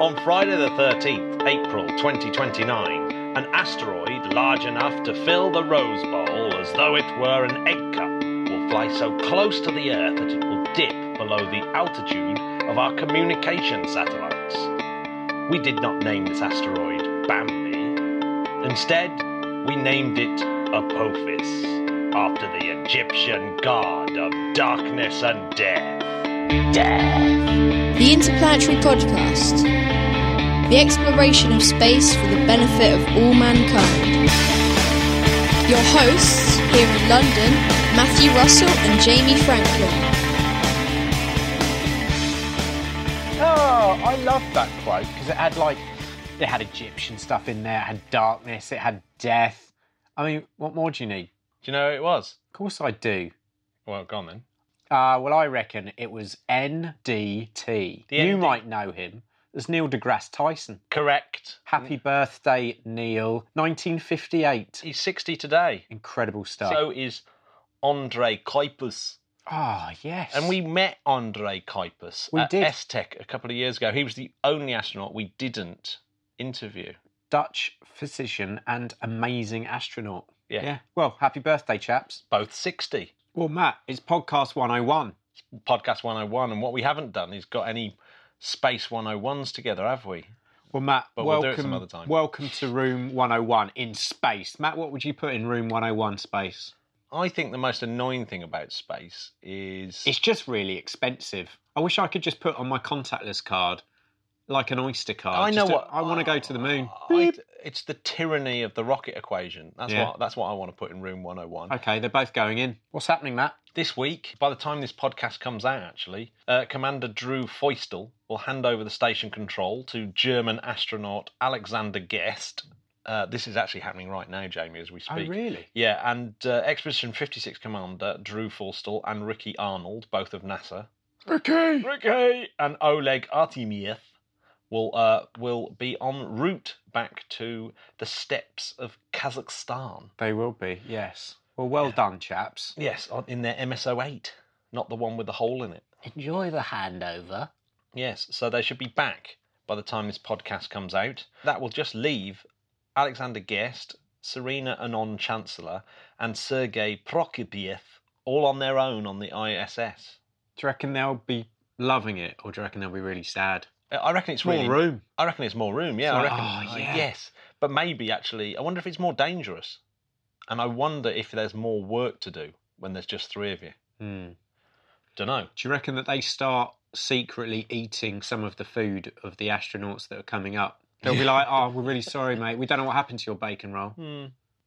On Friday the 13th, April 2029, an asteroid large enough to fill the Rose Bowl as though it were an egg cup will fly so close to the Earth that it will dip below the altitude of our communication satellites. We did not name this asteroid Bambi. Instead, we named it Apophis, after the Egyptian god of darkness and death. The Interplanetary Podcast. The exploration of space for the benefit of all mankind. Your hosts here in London, Matthew Russell and Jamie Franklin. Oh, I love that quote because it had like it had Egyptian stuff in there, it had darkness, it had death. I mean, what more do you need? Do you know who it was? Of course I do. Well, go on then. Uh, well, I reckon it was NDT. The you ND might know him as Neil deGrasse Tyson. Correct. Happy birthday, Neil. 1958. He's 60 today. Incredible stuff. So is Andre Kuipers. Ah, yes. And we met Andre Kuipers We at did. ESTEC a couple of years ago. He was the only astronaut we didn't interview. Dutch physician and amazing astronaut. Yeah. Yeah. Well, happy birthday, chaps. Both 60. Well, Matt, it's podcast 101. Podcast 101. And what we haven't done is got any Space 101s together, have we? Well, Matt, But we'll welcome, do it some other time. welcome to room 101 in space. Matt, what would you put in room 101 space? I think the most annoying thing about space is. It's just really expensive. I wish I could just put on my contactless card like an Oyster card. I know Just what I want to go to the moon. I- it's the tyranny of the rocket equation. That's Yeah. what that's what I want to put in room 101. Okay, they're both going in. What's happening, Matt? This week, by the time this podcast comes out, actually, uh, Commander Drew Feustel will hand over the station control to German astronaut Alexander Gerst. Uh, this is actually happening right now, Jamie, as we speak. Oh, speak. really? Yeah, and uh, Expedition 56 Commander Drew Feustel and Ricky Arnold, both of NASA, Ricky! Ricky and Oleg Artemiev will uh, will be en route back to the steppes of Kazakhstan. They will be, yes. Well, well done, chaps. Yes, on- in their MSO8, not the one with the hole in it. Enjoy the handover. Yes, so they should be back by the time this podcast comes out. That will just leave Alexander Gerst, Serena Auñón-Chancellor, and Sergei Prokopyev all on their own on the ISS. Do you reckon they'll be loving it, or do you reckon they'll be really sad? Uh, I reckon it's More really room. I reckon it's more room. Yeah, I reckon. oh, yeah. yes, but maybe actually, I wonder if it's more dangerous, and I wonder if there's more work to do when there's just three of you. Hmm. Don't know. Do you reckon that they start secretly eating some of the food of the astronauts that are coming up? They'll be like, "Oh, we're really sorry, mate. We don't know what happened to your bacon roll." Hmm.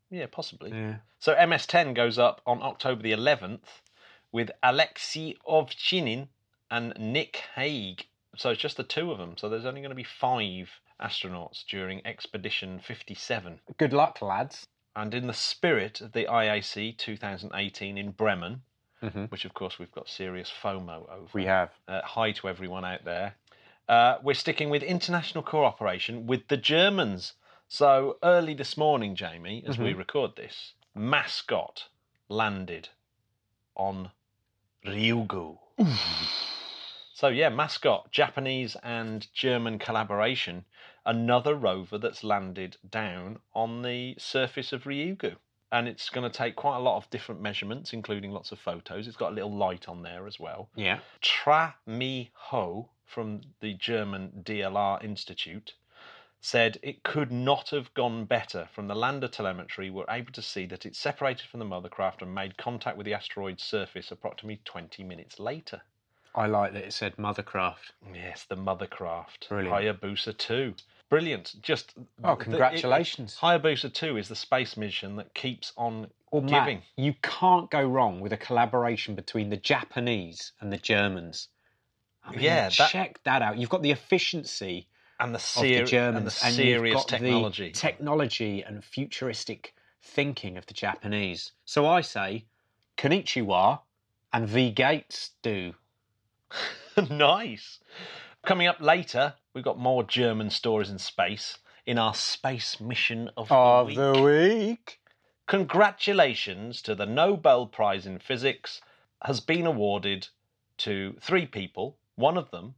Yeah, possibly. Yeah. So MS10 goes up on October the 11th with Alexei Ovchinin and Nick Hague. So it's just the two of them. So there's only going to be five astronauts during Expedition 57. Good luck, lads. And in the spirit of the IAC 2018 in Bremen, Mhm. which of course we've got serious FOMO over. We have. Uh, hi to everyone out there. Uh, we're sticking with international cooperation with the Germans. So early this morning, Jamie, as we record this, MASCOT landed on Ryugu. So yeah, MASCOT, Japanese and German collaboration. Another rover that's landed down on the surface of Ryugu. And it's going to take quite a lot of different measurements, including lots of photos. It's got a little light on there as well. Yeah. Tra Mi Ho from the German DLR Institute said it could not have gone better. From the lander telemetry, we're able to see that it separated from the mothercraft and made contact with the asteroid's surface approximately 20 minutes later. I like that it said Mothercraft. Yes, the mothercraft. Brilliant. Hayabusa 2. Brilliant. Just Oh, the- congratulations. it- Hayabusa 2 is the space mission that keeps on Well, Matt, giving. you can't go wrong with a collaboration between the Japanese and the Germans. I mean, Yeah, that- check that out. You've got the efficiency And the, of ser- the Germans and the and serious got technology. the technology and futuristic thinking of the Japanese. So I say, Konnichiwa and V Gates do. nice. Coming up later, we've got more German stories in space in our space mission of the week. the week. Congratulations to the Nobel Prize in Physics has been awarded to three people. One of them,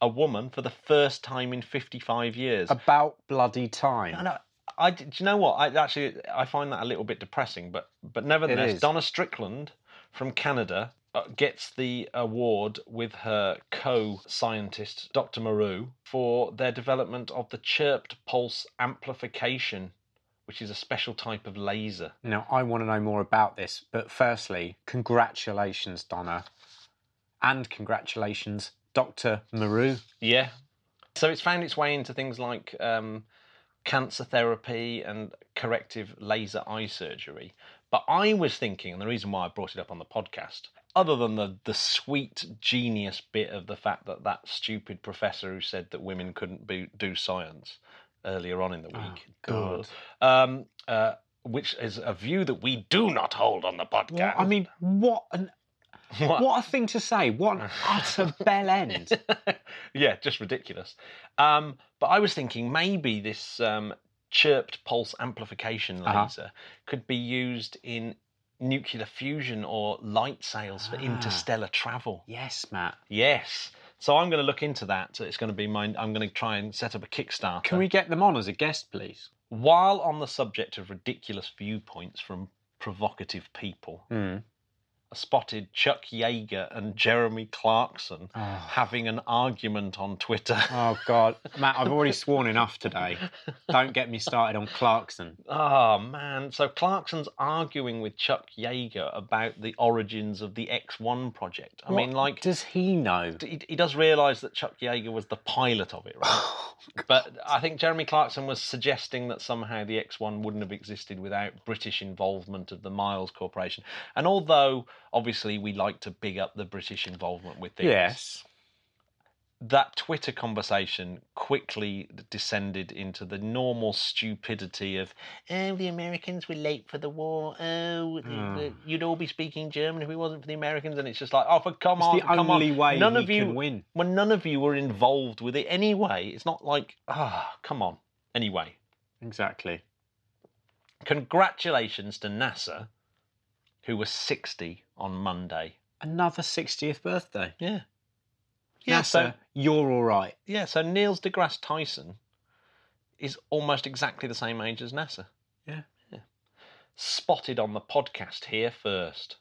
a woman for the first time in 55 years. About bloody time. I know. I, do you know what? I actually I find that a little bit depressing, but but nevertheless. Donna Strickland from Canada gets the award with her co-scientist Dr. Mourou for their development of the chirped pulse amplification, which is a special type of laser. Now, I want to know more about this, but firstly, congratulations, Donna. And congratulations, Dr. Mourou. Yeah. So it's found its way into things like um, cancer therapy and corrective laser eye surgery. But I was thinking, and the reason why I brought it up on the podcast, other than the, the sweet genius bit of the fact that that stupid professor who said that women couldn't be, do science earlier on in the week, God. um, uh, which is a view that we do not hold on the podcast. I mean, what an What? what a thing to say. What an utter bell end. yeah, just ridiculous. Um, but I was thinking maybe this um, chirped pulse amplification Uh-huh. laser could be used in nuclear fusion or light sails for Ah. interstellar travel. Yes, Matt. Yes. So I'm going to look into that. It's going to be my. I'm going to try and set up a Kickstarter. Can we get them on as a guest, please? While on the subject of ridiculous viewpoints from provocative people, Hmm. Spotted Chuck Yeager and Jeremy Clarkson Oh. having an argument on Twitter. Oh God, Matt, I've already sworn enough today. Don't get me started on Clarkson. Oh man! So Clarkson's arguing with Chuck Yeager about the origins of the X1 project. I mean, like does he know? he, he does realise that Chuck Yeager was the pilot of it, right? Oh, but I think Jeremy Clarkson was suggesting that somehow the X1 wouldn't have existed without British involvement of the Miles Corporation. And although obviously we like to big up the British involvement with things, Yes. that Twitter conversation quickly descended into the normal stupidity of, oh, the Americans were late for the war. Oh, the- Hmm. the- you'd all be speaking German if it wasn't for the Americans. And it's just like, oh, for come It's on, the come only on. way none of you, can win. Well, none of you were involved with it anyway. It's not like, ah, come on. Anyway, Exactly. congratulations to NASA, who was 60 on Monday. Another 60th birthday. Yeah. Yeah, NASA, so you're all right. Yeah, so Niels deGrasse Tyson is almost exactly the same age as NASA. Yeah. yeah. Spotted on the podcast here first.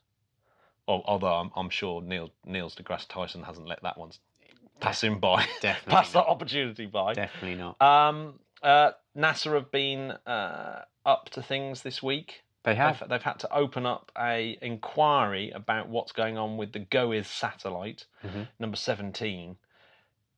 Al- Although I'm, I'm sure Neil, Niels deGrasse Tyson hasn't let that one pass him by. Definitely pass that opportunity by. Definitely not. Um, uh, NASA have been uh, up to things this week. They have. They've, they've had to open up a inquiry about what's going on with the GOES satellite, Mhm. number 17,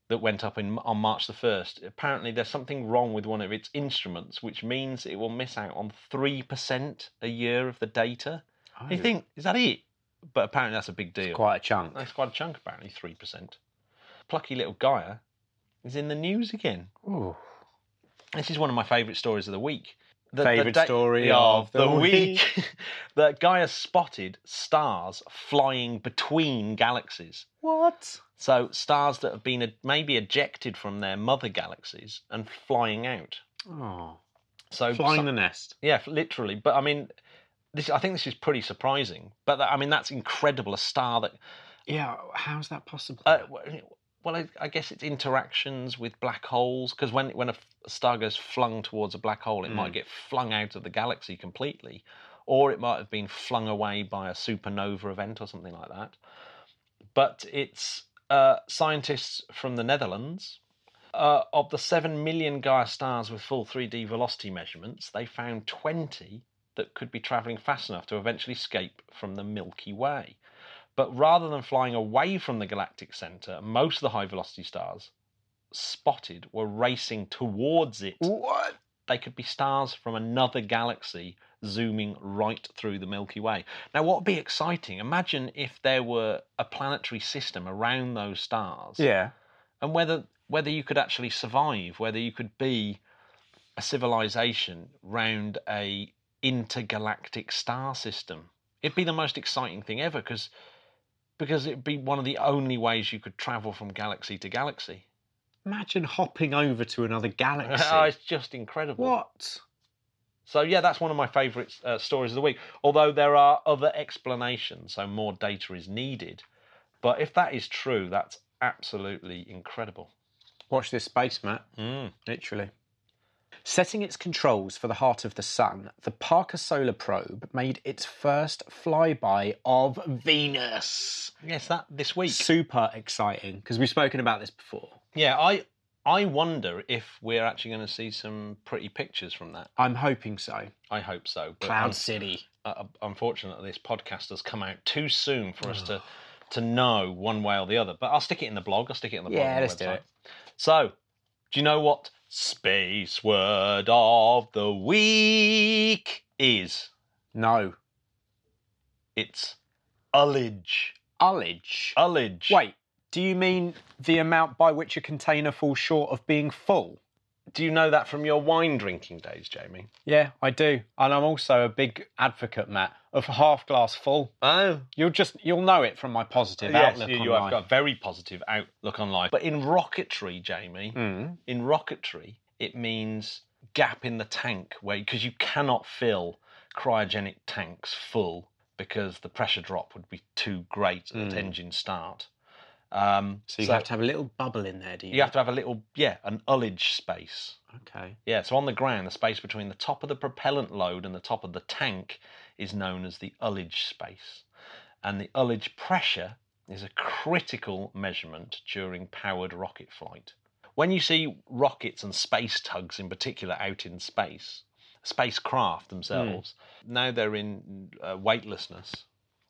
that went up in, on March the 1st. Apparently, there's something wrong with one of its instruments, which means it will miss out on 3% a year of the data. Oh, You think, is that it? But apparently, that's a big deal. quite a chunk. That's quite a chunk, apparently, 3%. Plucky little Gaia is in the news again. Ooh. This is one of my favourite stories of the week. The, Favourite da- story of of the week. that Gaia spotted stars flying between galaxies. What? So stars that have been maybe ejected from their mother galaxies and flying out. Oh. So Flying some- the nest. yeah, literally. But I mean, this I think this is pretty surprising. But that, I mean, that's incredible. A star that Yeah, how's that possible? Uh, w- well, I, I guess it's interactions with black holes because when when a star goes flung towards a black hole, it might get flung out of the galaxy completely, or it might have been flung away by a supernova event or something like that. But it's uh, scientists from the Netherlands. Uh, of the 7 million Gaia stars with full 3D velocity measurements, they found 20 that could be travelling fast enough to eventually escape from the Milky Way. But rather than flying away from the galactic centre, most of the high velocity stars spotted were racing towards it. what? They could be stars from another galaxy zooming right through the Milky Way. Now, what would be exciting? Imagine if there were a planetary system around those stars Yeah. and whether whether you could actually survive, whether you could be a civilization round a intergalactic star system. It'd be the most exciting thing ever because because it'd be one of the only ways you could travel from galaxy to galaxy. Imagine hopping over to another galaxy. Oh, it's just incredible. what? So yeah, that's one of my favourite uh, stories of the week. Although there are other explanations, so more data is needed. But if that is true, that's absolutely incredible. Watch this space, Matt. Mm. Literally. Setting its controls for the heart of the sun, the Parker Solar Probe made its first flyby of Venus. Yes, that this week. Super exciting because we've spoken about this before. Yeah, I I wonder if we're actually going to see some pretty pictures from that. I'm hoping so. I hope so. But Cloud City. uh, unfortunately, this podcast has come out too soon for us to to know one way or the other. But I'll stick it in the blog. I'll stick it in the blog. Yeah, on the let's do website. it. So, do you know what space word of the week is? No. It's ullage. Ullage. Ullage. Wait, do you mean the amount by which a container falls short of being full? Do you know that from your wine drinking days, Jamie? Yeah, I do. And I'm also a big advocate, Matt, of half glass full. Oh, You'll just you'll know it from my positive yes, outlook you, on you have life. got a very positive outlook on life. But in rocketry, Jamie, Mm. in rocketry, it means gap in the tank where because you cannot fill cryogenic tanks full because the pressure drop would be too great at Mm. engine start. Um, So you have to have a little bubble in there, do you? you have to have a little yeah an ullage space. Okay. Yeah, so on the ground, the space between the top of the propellant load and the top of the tank is known as the ullage space. And the ullage pressure is a critical measurement during powered rocket flight. When you see rockets and space tugs in particular out in space, spacecraft themselves, now they're in uh, weightlessness.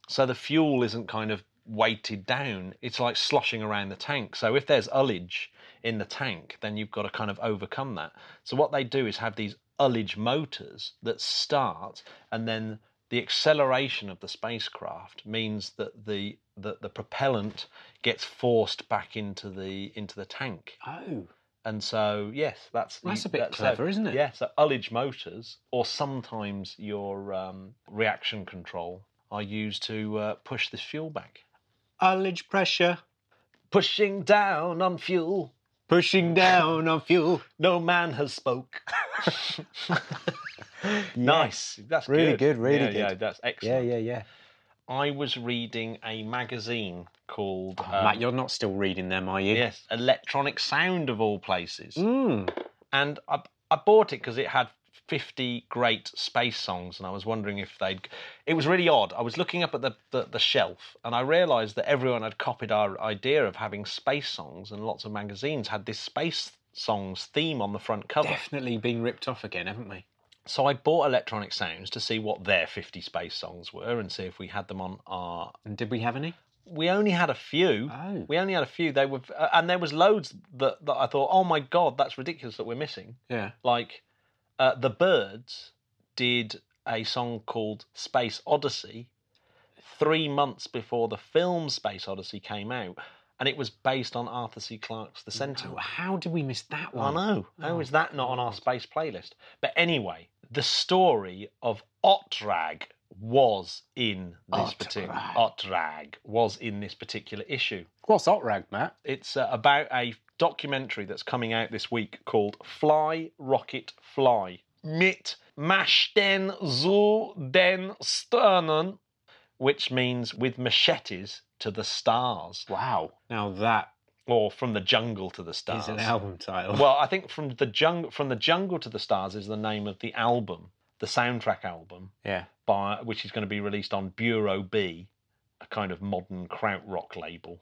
So the fuel isn't kind of weighted down, it's like sloshing around the tank. So if there's ullage in the tank, then you've got to kind of overcome that. So what they do is have these ullage motors that start, and then the acceleration of the spacecraft means that the that the propellant gets forced back into the into the tank. Oh. And so, yes, that's That's a bit that's clever, so, isn't it? Yeah, so ullage motors, or sometimes your um, reaction control, are used to uh, push this fuel back. Ullage pressure. Pushing down on fuel, Pushing down on fuel. no man has spoke. nice, that's Really good. good, really yeah, Yeah, good. that's Yeah, excellent. yeah, yeah. Yeah. I was reading a magazine called Oh, um, Matt, you're not still reading them, are you? yes, Electronic Sound of all places. Mm. and I, I bought it because it had 50 great space songs and i was wondering if they'd it was really odd i was looking up at the, the, the shelf and i realized that everyone had copied our idea of having space songs and lots of magazines had this space songs theme on the front cover Definitely being ripped off again, haven't we? so i bought electronic sounds to see what their 50 space songs were and see if we had them on our And did we have any? we only had a few Oh. we only had a few they were uh, and there was loads that, that i thought oh my god that's ridiculous that we're missing Yeah. like uh, the Byrds did a song called Space Odyssey three months before the film Space Odyssey came out, and it was based on Arthur C. Clarke's The Oh, Sentinel. how did we miss that I one? know. How Oh, is that not on our space playlist? But anyway, the story of Otrag was in this particular. Otrag was in this particular issue. What's Otrag, Matt? It's uh, about a documentary that's coming out this week called Fly Rocket Fly. Mit Macheten zu den Sternen, which means with machetes to the stars, Wow. Now that or from the jungle to the is stars. an album title. Well, I think from the jungle from the jungle to the stars is the name of the album, the soundtrack album, yeah. by which is going to be released on Bureau B, a kind of modern krautrock label,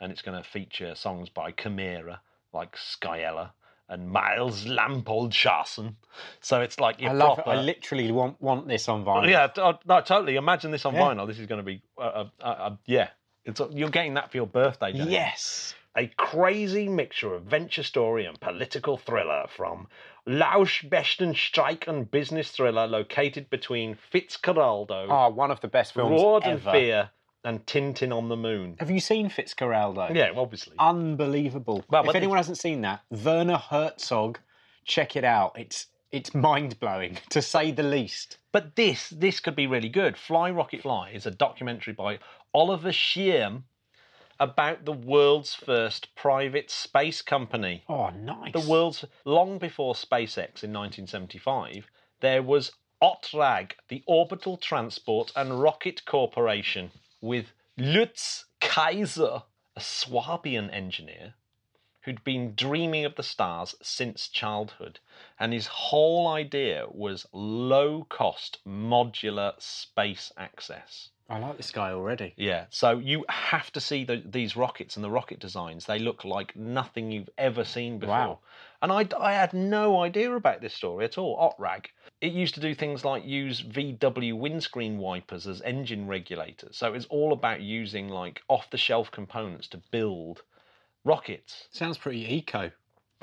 and it's going to feature songs by Chimera like Skyella and Miles Lampold Charson. So it's like your I love proper. it. I literally want want this on vinyl. yeah, no, totally. Imagine this on Yeah. vinyl. This is going to be, uh, uh, uh, uh, yeah. It's, you're getting that for your birthday. Yes. A crazy mixture of venture story and political thriller from lausch Lauschbestenstreik and business thriller located between Fitzcarraldo, Oh, one of the best films Reward and. Fear, and Tintin on the Moon. Have you seen Fitzcarraldo? Yeah, obviously. Unbelievable. Well, if anyone hasn't seen that, Werner Herzog, check it out. It's it's mind blowing to say the least. But this this could be really good. Fly Rocket Fly is a documentary by Oliver Schwehm about the world's first private space company. Oh, nice. the world's long before SpaceX in 1975, there was OTRAG, the Orbital Transport and Rocket Corporation, with Lutz Kaiser, a Swabian engineer, who'd been dreaming of the stars since childhood. And his whole idea was low cost modular space access. I like this guy already. Yeah, so you have to see the, these rockets and the rocket designs. They look like nothing you've ever seen before. Wow. And I, I had no idea about this story at all. OTRAG. It used to do things like use VW windscreen wipers as engine regulators. So it was all about using like off the shelf components to build rockets. Sounds pretty eco.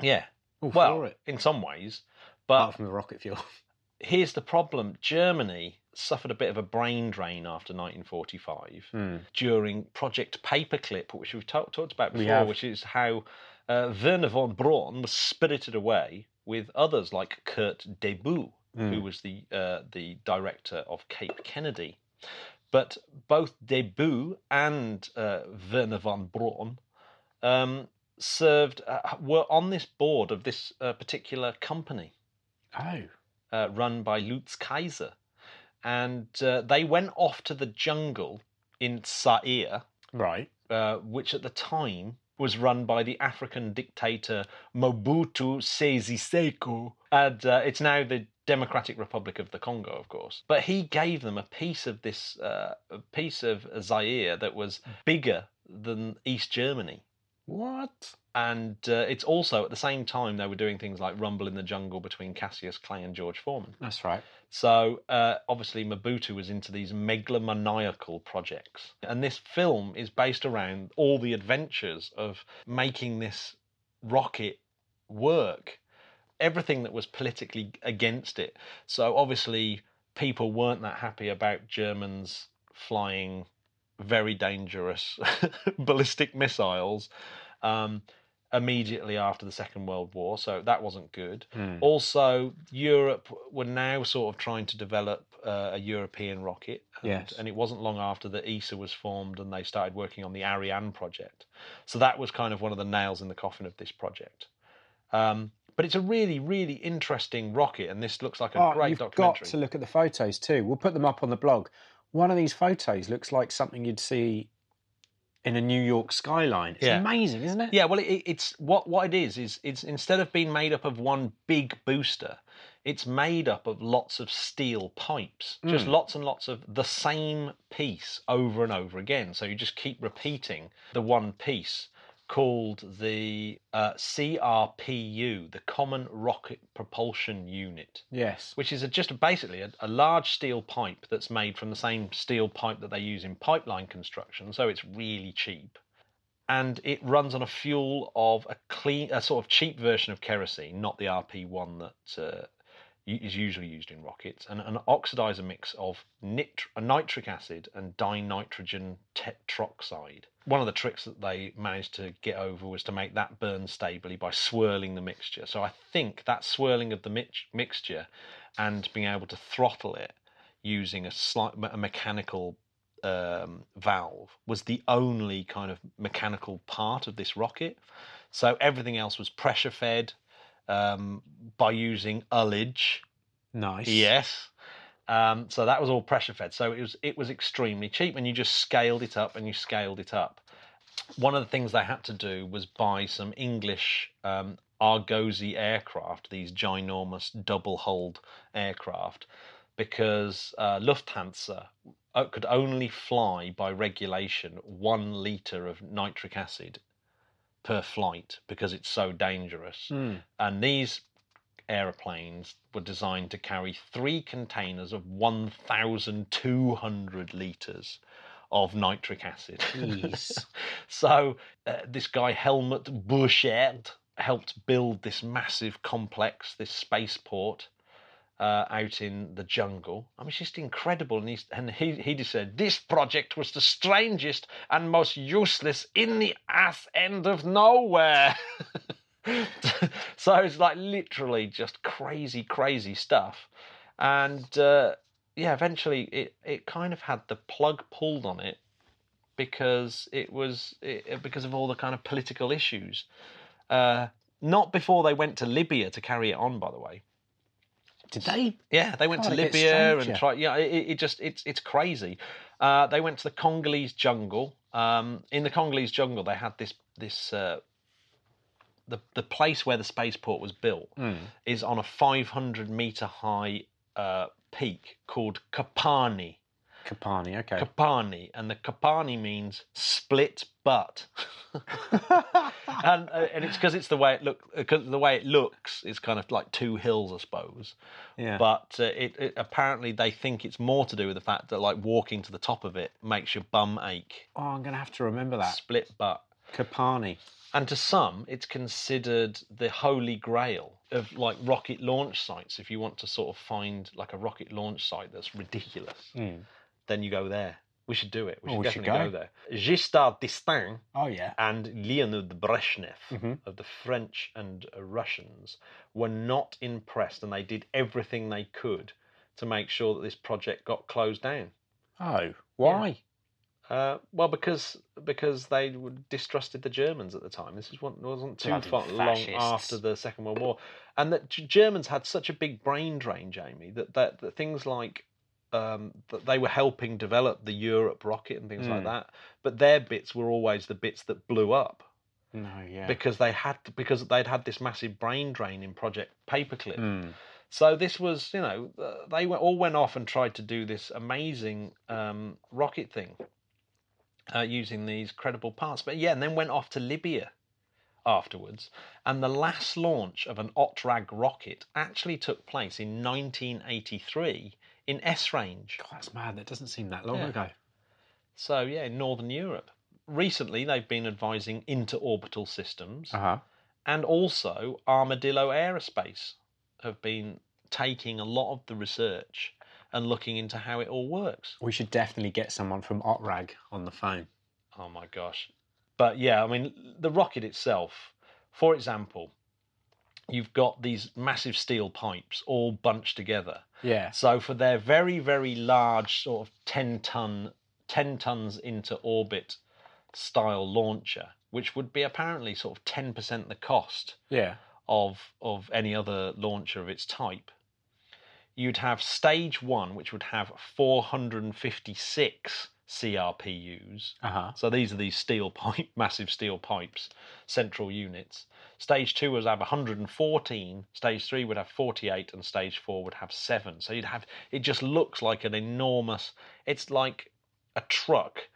Yeah. All well, for it. in some ways. But Apart from the rocket fuel. here's the problem Germany suffered a bit of a brain drain after 1945 Hmm. during Project Paperclip, which we've ta- talked about before, which is how uh, Wernher von Braun was spirited away with others like Kurt Debus, Hmm. who was the uh, the director of Cape Kennedy. But both Debus and uh, Wernher von Braun um, served uh, were on this board of this uh, particular company Oh. uh, run by Lutz Kaiser. And uh, they went off to the jungle in Zaire, Right. uh, which at the time was run by the African dictator Mobutu Sese Seko. And uh, it's now the Democratic Republic of the Congo, of course. But he gave them a piece of this uh, a piece of Zaire that was bigger than East Germany. What? And uh, it's also at the same time they were doing things like Rumble in the Jungle between Cassius Clay and George Foreman. That's right. So uh, obviously Mobutu was into these megalomaniacal projects, and this film is based around all the adventures of making this rocket work. Everything that was politically against it. So obviously people weren't that happy about Germans flying very dangerous ballistic missiles. Um, immediately after the Second World War, so that wasn't good. Hmm. Also, Europe were now sort of trying to develop uh, a European rocket. And, Yes. and it wasn't long after that ESA was formed and they started working on the Ariane project. So that was kind of one of the nails in the coffin of this project. Um, but it's a really, really interesting rocket, and this looks like a Oh, great you've documentary. got to look at the photos too. We'll put them up on the blog. One of these photos looks like something you'd see in a New York skyline. It's Yeah. amazing, isn't it? Yeah, well, it, it's what what it is is it's instead of being made up of one big booster, it's made up of lots of steel pipes, mm. just lots and lots of the same piece over and over again. So you just keep repeating the one piece called the uh, CRPU, the Common Rocket Propulsion Unit Yes. which is a, just basically a, a large steel pipe that's made from the same steel pipe that they use in pipeline construction, so it's really cheap. And it runs on a fuel of a clean, a sort of cheap version of kerosene, not the RP1 that uh, is usually used in rockets, and an oxidizer mix of nit- nitric acid and dinitrogen tetroxide. One of the tricks that they managed to get over was to make that burn stably by swirling the mixture. So I think that swirling of the mix- mixture and being able to throttle it using a slight a mechanical um, valve was the only kind of mechanical part of this rocket. So everything else was pressure fed um, by using ullage. Nice. Yes. Um, so that was all pressure fed. So it was it was extremely cheap, and you just scaled it up and you scaled it up. One of the things they had to do was buy some English um, Argosy aircraft, these ginormous double-hulled aircraft, because uh, Lufthansa uh, could only fly by regulation one liter of nitric acid per flight because it's so dangerous. Hmm. And these aeroplanes were designed to carry three containers of 1,200 litres of nitric acid. So uh, this guy Helmut Burchard helped build this massive complex, this spaceport. Uh, out in the jungle. I mean, it's just incredible. And, he's, and he, he just said, This project was the strangest and most useless in the ass end of nowhere. so it's like literally just crazy, crazy stuff. And uh, yeah, eventually it, it kind of had the plug pulled on it because it was it, because of all the kind of political issues. Uh, not before they went to Libya to carry it on, by the way. Did they? Yeah, they went to Libya and tried. Yeah, it, it just it's it's crazy. Uh, they went to the Congolese jungle. Um, in the Congolese jungle, they had this this uh, the the place where the spaceport was built is on a 500 meter high uh, peak called Kapani. Kapani, okay. Kapani, and the Kapani means split butt, and uh, and it's because it's the way it look because the way it looks. is kind of like two hills, I suppose. yeah. But uh, it, it apparently they think it's more to do with the fact that like walking to the top of it makes your bum ache. oh, I'm going to have to remember that. Split butt. Kapani. And to some, it's considered the holy grail of like rocket launch sites. If you want to sort of find like a rocket launch site that's ridiculous, then you go there. We should do it. We Oh, should we should definitely go. go. there. Giscard d'Estaing Oh, yeah. and Leonid Brezhnev Mhm. of the French and uh, Russians were not impressed, and they did everything they could to make sure that this project got closed down. Oh, why? Uh, well, because because they distrusted the Germans at the time. This is what wasn't too far long after the Second World War, and that Germans had such a big brain drain, Jamie, that that, that things like um, that they were helping develop the Europe rocket and things like Mm. that, but their bits were always the bits that blew up No, yeah. because they had because they'd had this massive brain drain in Project Paperclip. Mm. So this was, you know, uh, they all went off and tried to do this amazing um, rocket thing uh, using these credible parts. But yeah, and then went off to Libya afterwards. And the last launch of an OTRAG rocket actually took place in 1983 in Esrange. God, that's mad. That doesn't seem that long Yeah. ago. So yeah, in Northern Europe. Recently, they've been advising interorbital systems Uh huh. and also Armadillo Aerospace have been taking a lot of the research and looking into how it all works. We should definitely get someone from OTRAG on the phone. Oh my gosh. But yeah, I mean, the rocket itself, for example, you've got these massive steel pipes all bunched together. Yeah. So for their very, very large sort of 10 ton, 10 tons into orbit style launcher, which would be apparently sort of 10% the cost Yeah. of of any other launcher of its type. You'd have stage one, which would have 456 CRPUs. Uh huh. So these are these steel pipe, massive steel pipes, central units. Stage two would have 114. Stage three would have 48, and stage four would have seven. So you'd have it just looks like an enormous. It's like a truck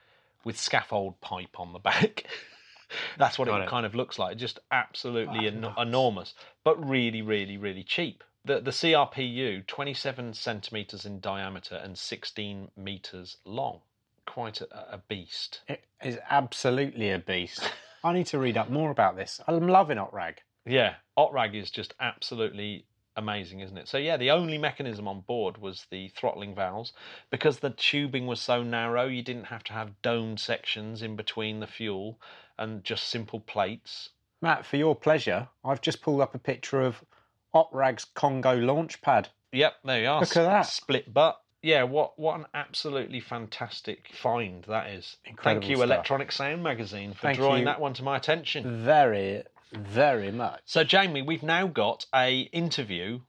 with scaffold pipe on the back. That's what it, it. kind of looks like. Just absolutely en- enormous, but really, really, really cheap. The the CRPU, 27 centimeters in diameter and 16 meters long. Quite a, a beast. It is absolutely a beast. I need to read up more about this. I'm loving OTRAG. Yeah, OTRAG is just absolutely amazing, isn't it? So yeah, the only mechanism on board was the throttling valves because the tubing was so narrow. You didn't have to have domed sections in between the fuel and just simple plates. Matt, for your pleasure, I've just pulled up a picture of OTRAG's Congo launch pad. Yep, there you are. Look at that. split butt. Yeah, what what an absolutely fantastic find that is. Incredible Thank you, stuff. Electronic Sound Magazine, for Thank drawing you. that one to my attention. Very, very much. So, Jamie, we've now got a interview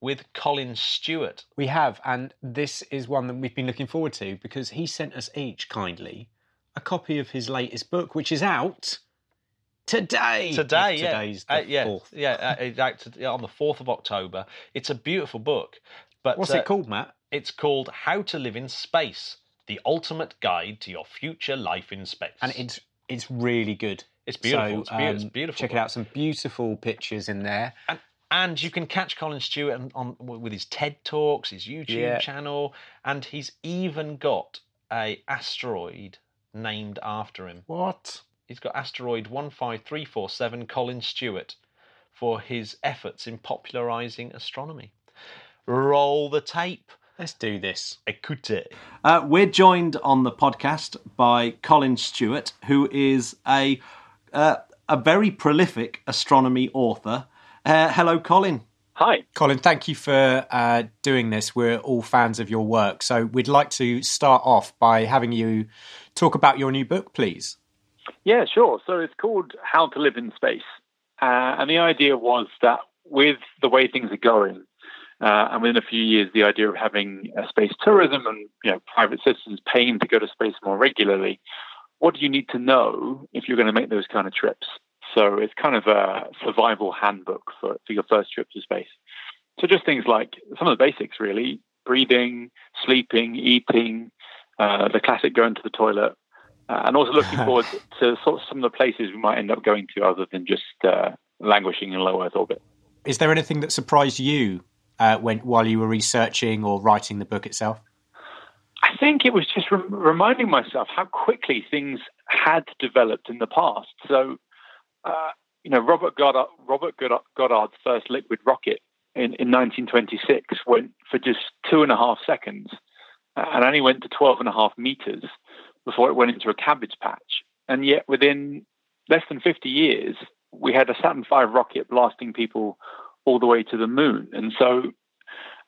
with Colin Stuart. We have, and this is one that we've been looking forward to because he sent us each kindly a copy of his latest book, which is out today. Today, yeah, Today's the Uh, yeah, fourth. yeah, uh, it's out yeah, on the fourth of October. It's a beautiful book, but What's uh, it called, Matt? It's called "How to Live in Space: The Ultimate Guide to Your Future Life in Space." And it's it's really good. it's beautiful. So, it's, beau- it's um, beautiful. Check it out. Some beautiful pictures in there. And, and you can catch Colin Stuart on, on with his TED talks, his YouTube Yeah. channel, and he's even got a asteroid named after him. What? He's got asteroid one five three four seven Colin Stuart for his efforts in popularising astronomy. Roll the tape. Let's do this. Écoutez. Uh, we're joined on the podcast by Colin Stuart, who is a uh, a very prolific astronomy author. Uh, hello, Colin. Hi. Colin, thank you for uh, doing this. We're all fans of your work. So we'd like to start off by having you talk about your new book, please. Yeah, sure. So it's called How to Live in Space. Uh, and the idea was that with the way things are going, uh, and within a few years, the idea of having uh, space tourism and you know, private citizens paying to go to space more regularly, what do you need to know if you're going to make those kind of trips? So it's kind of a survival handbook for, for your first trip to space. So just things like some of the basics, really breathing, sleeping, eating, uh, the classic going to the toilet, uh, and also looking forward to sort of some of the places we might end up going to other than just uh, languishing in low Earth orbit. Is there anything that surprised you uh, when while you were researching or writing the book itself? I think it was just re- reminding myself how quickly things had developed in the past. So, uh, you know, Robert Goddard, Robert Goddard's first liquid rocket in, in 1926 went for just two and a half seconds uh, and only went to 12 and a half meters before it went into a cabbage patch. And yet, within less than 50 years, we had a Saturn V rocket blasting people all the way to the moon. And so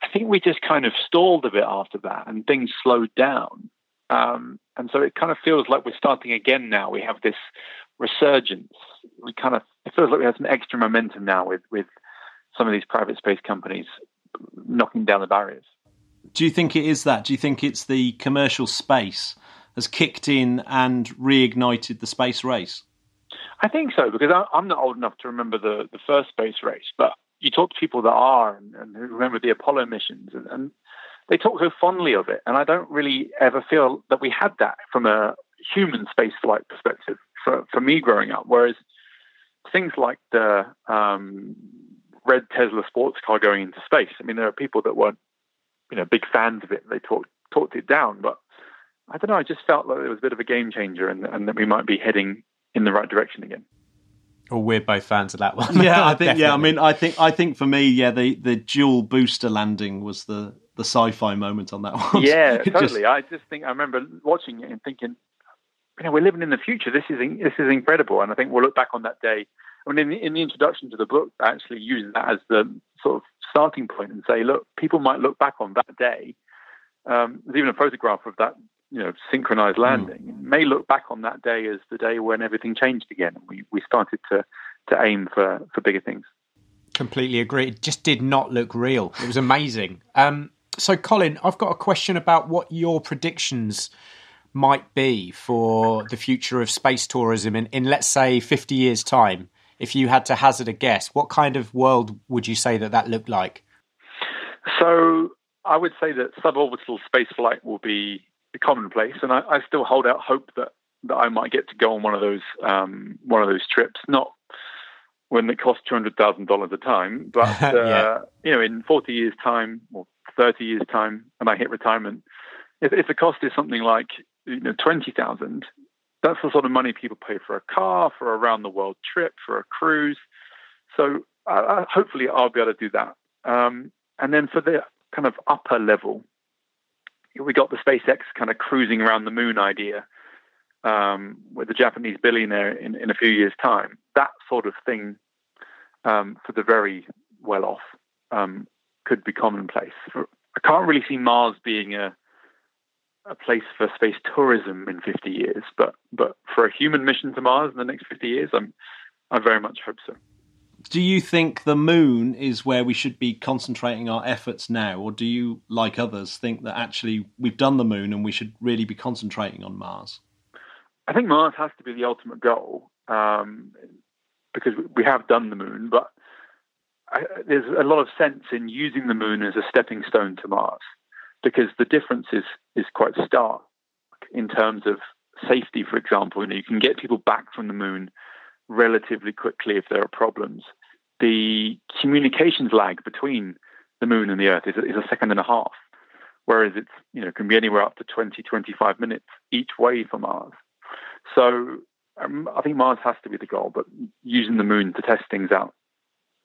I think we just kind of stalled a bit after that and things slowed down. Um, and so it kind of feels like we're starting again now. We have this resurgence. We kind of, it feels like we have some extra momentum now with, with some of these private space companies knocking down the barriers. Do you think it is that? Do you think it's the commercial space has kicked in and reignited the space race? I think so because I'm not old enough to remember the, the first space race, but you talk to people that are and, and who remember the Apollo missions, and, and, they talk so fondly of it. And I don't really ever feel that we had that from a human spaceflight perspective for, for me growing up. Whereas things like the um, red Tesla sports car going into space, I mean, there are people that weren't, you know, big fans of it. They talked talked it down, but I don't know. I just felt like it was a bit of a game changer, and, and that we might be heading in the right direction again. Well, we're both fans of that one. Yeah, I think. yeah, I mean, I think. I think for me, yeah, the the dual booster landing was the the sci-fi moment on that one. Yeah, totally. Just... I just think I remember watching it and thinking, you know, we're living in the future. This is this is incredible, and I think we'll look back on that day. I mean, in the, in the introduction to the book, I actually use that as the sort of starting point and say, look, people might look back on that day. Um, there's even a photograph of that you know synchronized hmm. landing mm. may look back on that day as the day when everything changed again. And we, we started to to aim for for bigger things. Completely agree. It just did not look real. It was amazing. Um, so colin i've got a question about what your predictions might be for the future of space tourism in, in let's say 50 years time. If you had to hazard a guess what kind of world would you say that that looked like? So I would say that suborbital spaceflight will be commonplace, and I, I, still hold out hope that that I might get to go on one of those um, one of those trips. Not when it costs two hundred thousand dollars a time, but uh, yeah. you know, in forty years' time or thirty years' time, and I hit retirement, if, if the cost is something like you know twenty thousand, that's the sort of money people pay for a car, for a round the world trip, for a cruise. So uh, hopefully, I'll be able to do that. Um, and then for the kind of upper level, we got the SpaceX kind of cruising around the moon idea um, with the Japanese billionaire in, in a few years' time. That sort of thing um, for the very well off um, could be commonplace. For, I can't really see Mars being a a place for space tourism in 50 years, but but for a human mission to Mars in the next 50 years, I'm I very much hope so do you think the moon is where we should be concentrating our efforts now, or do you, like others, think that actually we've done the moon and we should really be concentrating on Mars? I think Mars has to be the ultimate goal um, because we have done the moon, but I, there's a lot of sense in using the moon as a stepping stone to Mars because the difference is is quite stark in terms of safety. For example, you know, you can get people back from the moon relatively quickly if there are problems. The communications lag between the moon and the Earth is, is a second and a half, whereas it's you know can be anywhere up to 20, 25 minutes each way for Mars. So um, I think Mars has to be the goal, but using the moon to test things out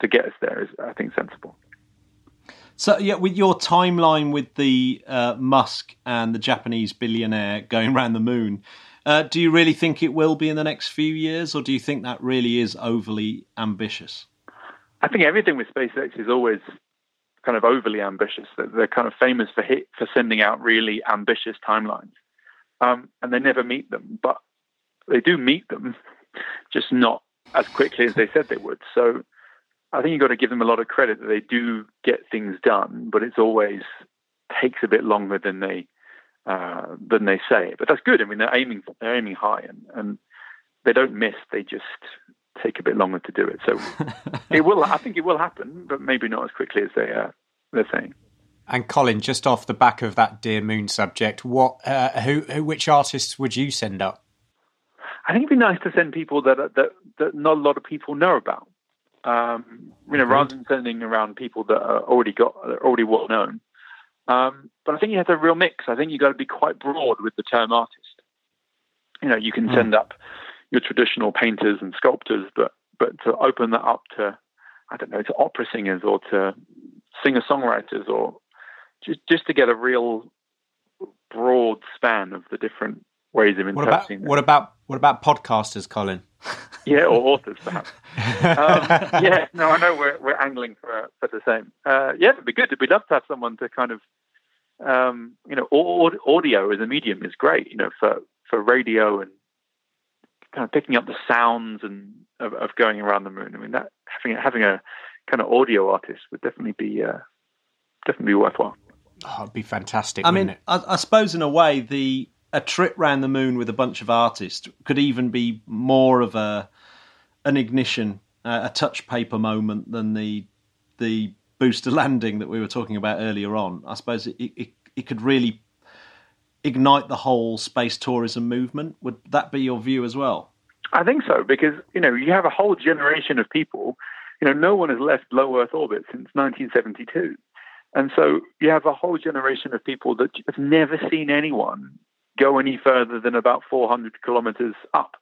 to get us there is, I think, sensible. So yeah, with your timeline with the uh, Musk and the Japanese billionaire going around the moon, uh, do you really think it will be in the next few years, or do you think that really is overly ambitious? I think everything with SpaceX is always kind of overly ambitious. They're kind of famous for hit, for sending out really ambitious timelines, um, and they never meet them. But they do meet them, just not as quickly as they said they would. So I think you've got to give them a lot of credit that they do get things done, but it's always takes a bit longer than they uh, than they say. But that's good. I mean, they're aiming they're aiming high, and, and they don't miss. They just take a bit longer to do it. So it will. I think it will happen, but maybe not as quickly as they uh, they're saying. And Colin, just off the back of that dearMoon subject, what uh, who, who which artists would you send up? I think it'd be nice to send people that that that not a lot of people know about. Um, you know, rather than sending around people that are already got already well known. Um, but I think you have to have a real mix. I think you've got to be quite broad with the term artist. You know, you can mm. send up your traditional painters and sculptors, but but to open that up to I don't know to opera singers or to singer songwriters or just just to get a real broad span of the different ways of interpreting. What about what about, what about podcasters, Colin? yeah, or authors perhaps. um, yeah, no, I know we're we're angling for for the same. Uh, yeah, it'd be good. We'd be love to have someone to kind of, um, you know, audio as a medium is great. You know, for for radio and kind of picking up the sounds and of, of going around the moon. I mean, that having having a kind of audio artist would definitely be uh, definitely be worthwhile. Oh, it'd be fantastic. I mean, I, I, suppose in a way, the a trip round the moon with a bunch of artists could even be more of a an ignition, uh, a touch paper moment than the the booster landing that we were talking about earlier on. I suppose it, it, it could really ignite the whole space tourism movement. Would that be your view as well? I think so because you know you have a whole generation of people. You know, no one has left low Earth orbit since 1972. And so you have a whole generation of people that have never seen anyone go any further than about 400 kilometers up.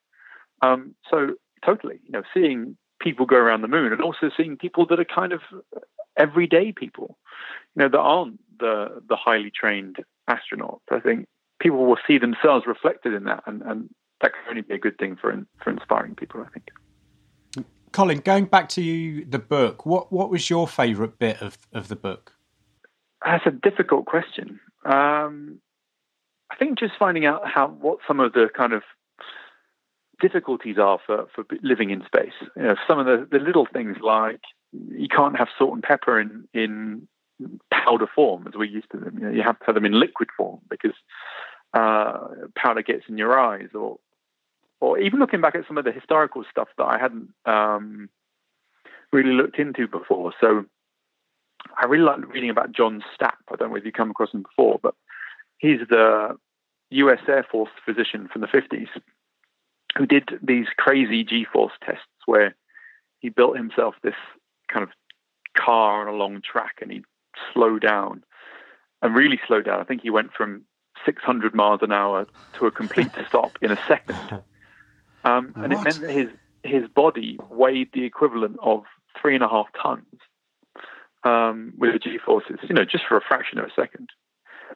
Um, so totally, you know, seeing people go around the moon and also seeing people that are kind of everyday people, you know, that aren't the the highly trained astronauts. I think people will see themselves reflected in that, and, and that can only be a good thing for for inspiring people. I think. Colin, going back to you, the book. What what was your favourite bit of of the book? That's a difficult question. Um, I think just finding out how what some of the kind of difficulties are for, for living in space. You know, some of the, the little things like you can't have salt and pepper in in powder form as we're used to them. You, know, you have to have them in liquid form because uh, powder gets in your eyes, or or even looking back at some of the historical stuff that I hadn't um, really looked into before. So I really like reading about John Stapp. I don't know if you've come across him before, but he's the U.S. Air Force physician from the 50s who did these crazy G-force tests where he built himself this kind of car on a long track and he'd slow down and really slow down. I think he went from 600 miles an hour to a complete stop in a second. Um, and it meant that his his body weighed the equivalent of three and a half tons um, with the G forces, you know, just for a fraction of a second.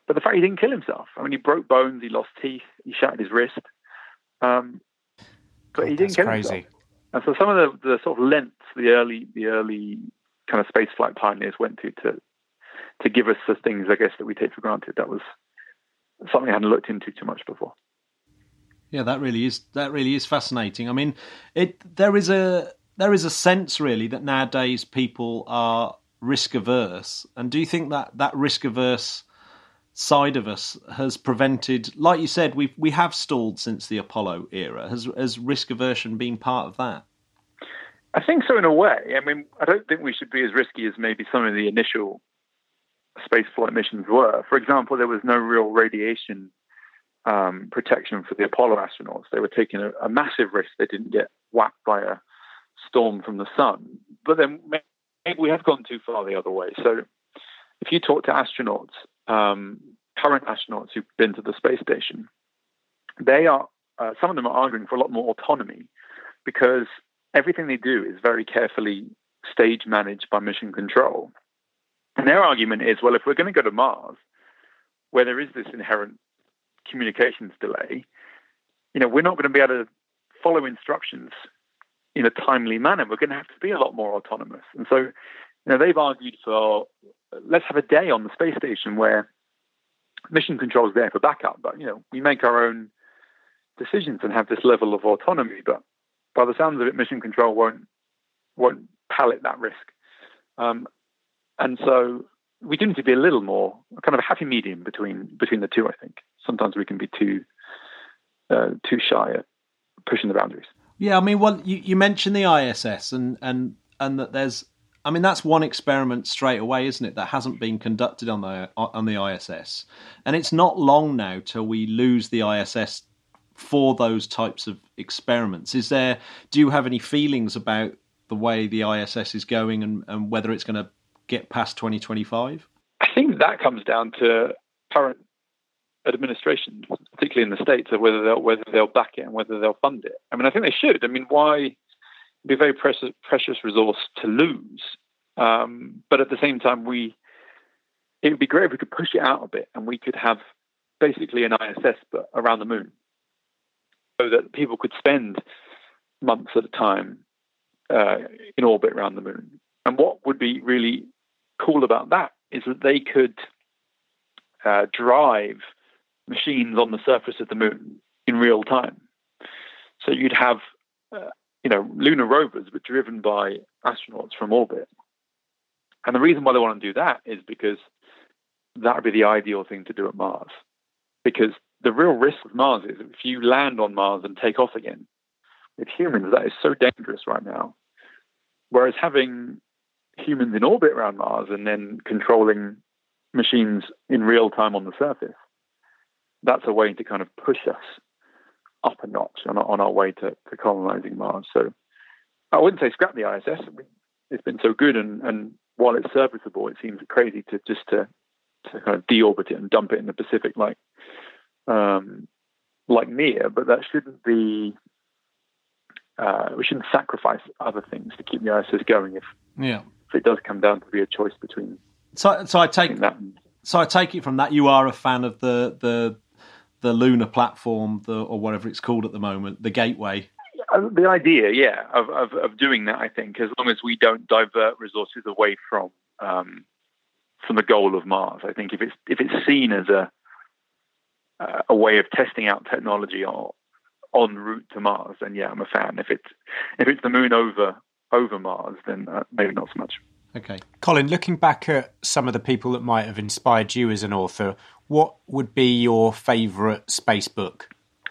But the fact he didn't kill himself, I mean, he broke bones, he lost teeth, he shattered his wrist, um, but God, he didn't kill crazy. himself. And so some of the, the sort of lengths the early the early kind of space flight pioneers went to to to give us the things I guess that we take for granted. That was something I hadn't looked into too much before. Yeah, that really is that really is fascinating. I mean, it there is a there is a sense really that nowadays people are risk averse. And do you think that that risk averse side of us has prevented, like you said, we we have stalled since the Apollo era. Has has risk aversion been part of that? I think so in a way. I mean, I don't think we should be as risky as maybe some of the initial spaceflight missions were. For example, there was no real radiation um, protection for the Apollo astronauts. They were taking a, a massive risk. They didn't get whacked by a storm from the sun. But then maybe we have gone too far the other way. So if you talk to astronauts, um, current astronauts who've been to the space station, they are uh, some of them are arguing for a lot more autonomy because everything they do is very carefully stage managed by mission control. And their argument is, well, if we're going to go to Mars, where there is this inherent communications delay, you know, we're not going to be able to follow instructions in a timely manner, we're going to have to be a lot more autonomous. And so, you know, they've argued for let's have a day on the space station where mission control is there for backup, but you know, we make our own decisions and have this level of autonomy. But by the sounds of it, mission control won't won't palate that risk. Um, and so we do need to be a little more kind of a happy medium between between the two. I think sometimes we can be too uh, too shy at pushing the boundaries. Yeah, I mean, well, you, you mentioned the ISS and and and that there's, I mean, that's one experiment straight away, isn't it? That hasn't been conducted on the on the ISS, and it's not long now till we lose the ISS for those types of experiments. Is there? Do you have any feelings about the way the ISS is going and, and whether it's going to get past 2025? I think that comes down to current administration, particularly in the states, of whether they'll whether they'll back it and whether they'll fund it. I mean, I think they should. I mean, why be a very precious precious resource to lose? Um, but at the same time, we it would be great if we could push it out a bit and we could have basically an ISS but around the moon, so that people could spend months at a time uh, in orbit around the moon. And what would be really cool about that is that they could uh, drive machines on the surface of the moon in real time. So you'd have, uh, you know, lunar rovers, but driven by astronauts from orbit. And the reason why they want to do that is because that would be the ideal thing to do at Mars. Because the real risk of Mars is if you land on Mars and take off again, with humans, that is so dangerous right now. Whereas having humans in orbit around Mars and then controlling machines in real time on the surface, that's a way to kind of push us up a notch on, on our way to, to colonizing Mars. So I wouldn't say scrap the ISS. It's been so good, and, and while it's serviceable, it seems crazy to just to to kind of deorbit it and dump it in the Pacific like um, like Mir. But that shouldn't be. Uh, we shouldn't sacrifice other things to keep the ISS going if yeah if it does come down to be a choice between. So so I take that. So I take it from that you are a fan of the the the lunar platform, the, or whatever it's called at the moment, the gateway. Uh, the idea, yeah, of, of, of doing that, I think, as long as we don't divert resources away from um, from the goal of Mars, I think if it's if it's seen as a a way of testing out technology on en route to Mars, then yeah, I'm a fan. If it's if it's the moon over over Mars, then uh, maybe not so much. Okay, Colin, looking back at some of the people that might have inspired you as an author, what would be your favourite space book?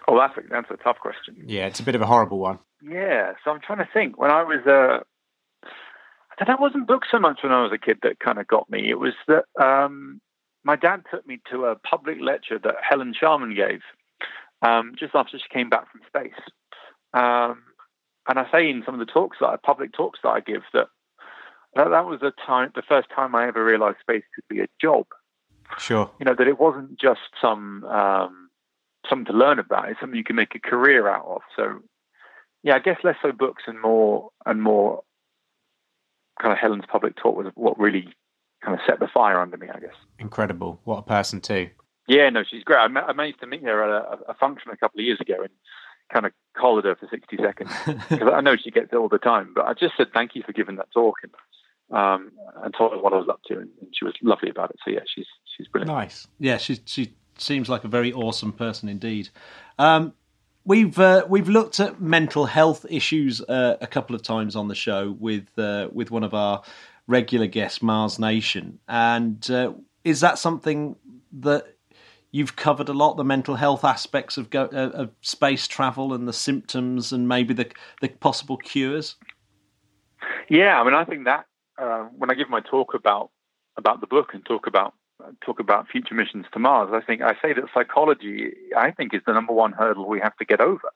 Oh, that's a, that's a tough question. Yeah, it's a bit of a horrible one. Yeah, so I'm trying to think. When I was uh, I don't know, it wasn't books so much when I was a kid that kind of got me. It was that um, my dad took me to a public lecture that Helen Sharman gave um, just after she came back from space. Um, and I say in some of the talks that I, public talks that I give that that, that was the time, the first time I ever realized space could be a job. Sure. You know that it wasn't just some um, something to learn about; it's something you can make a career out of. So, yeah, I guess less so books and more and more kind of Helen's public talk was what really kind of set the fire under me. I guess. Incredible! What a person too. Yeah, no, she's great. I, ma- I managed to meet her at a, a, function a couple of years ago and kind of collared her for 60 seconds because I know she gets it all the time. But I just said thank you for giving that talk and um, and told her what I was up to, and, she was lovely about it. So yeah, she's she's brilliant. Nice. Yeah, she she seems like a very awesome person indeed. Um, we've uh, we've looked at mental health issues uh, a couple of times on the show with uh, with one of our regular guests, Mars Nation, and uh, is that something that you've covered a lot the mental health aspects of, go, uh, of space travel and the symptoms and maybe the the possible cures? Yeah, I mean, I think that uh, when I give my talk about about the book and talk about talk about future missions to Mars, I think I say that psychology, I think, is the number one hurdle we have to get over.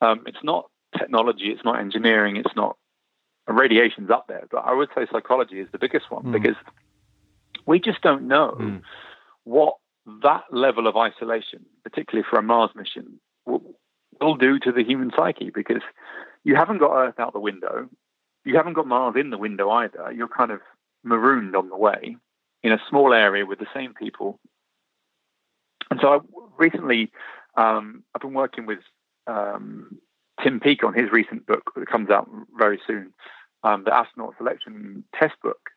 Um, it's not technology, it's not engineering, it's not radiation's up there, but I would say psychology is the biggest one mm. because we just don't know mm. what that level of isolation, particularly for a Mars mission, will, will do to the human psyche because you haven't got Earth out the window you haven't got Mars in the window either. You're kind of marooned on the way in a small area with the same people. And so I recently, um, I've been working with um, Tim Peake on his recent book that comes out very soon, um, the astronaut selection test book.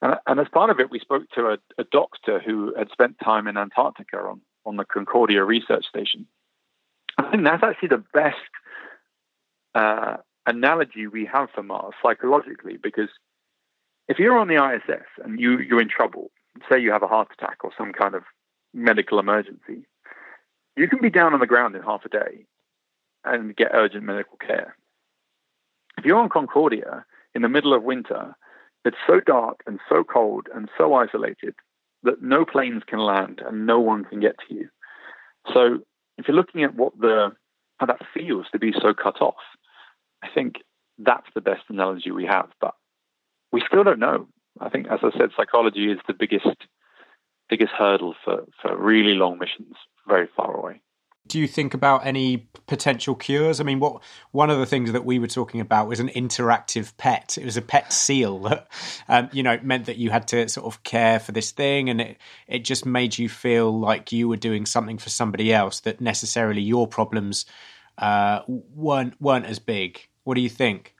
And, and, as part of it, we spoke to a, a, doctor who had spent time in Antarctica on, on the Concordia research station. I think that's actually the best uh, analogy we have for Mars psychologically because if you're on the ISS and you, you're in trouble, say you have a heart attack or some kind of medical emergency, you can be down on the ground in half a day and get urgent medical care. If you're on Concordia in the middle of winter, it's so dark and so cold and so isolated that no planes can land and no one can get to you. So if you're looking at what the how that feels to be so cut off, I think that's the best analogy we have. But we still don't know. I think, as I said, psychology is the biggest biggest hurdle for, for really long missions very far away. Do you think about any potential cures? I mean, what one of the things that we were talking about was an interactive pet. It was a pet seal that, um, you know, meant that you had to sort of care for this thing, and it it just made you feel like you were doing something for somebody else that necessarily your problems uh, weren't weren't as big. What do you think?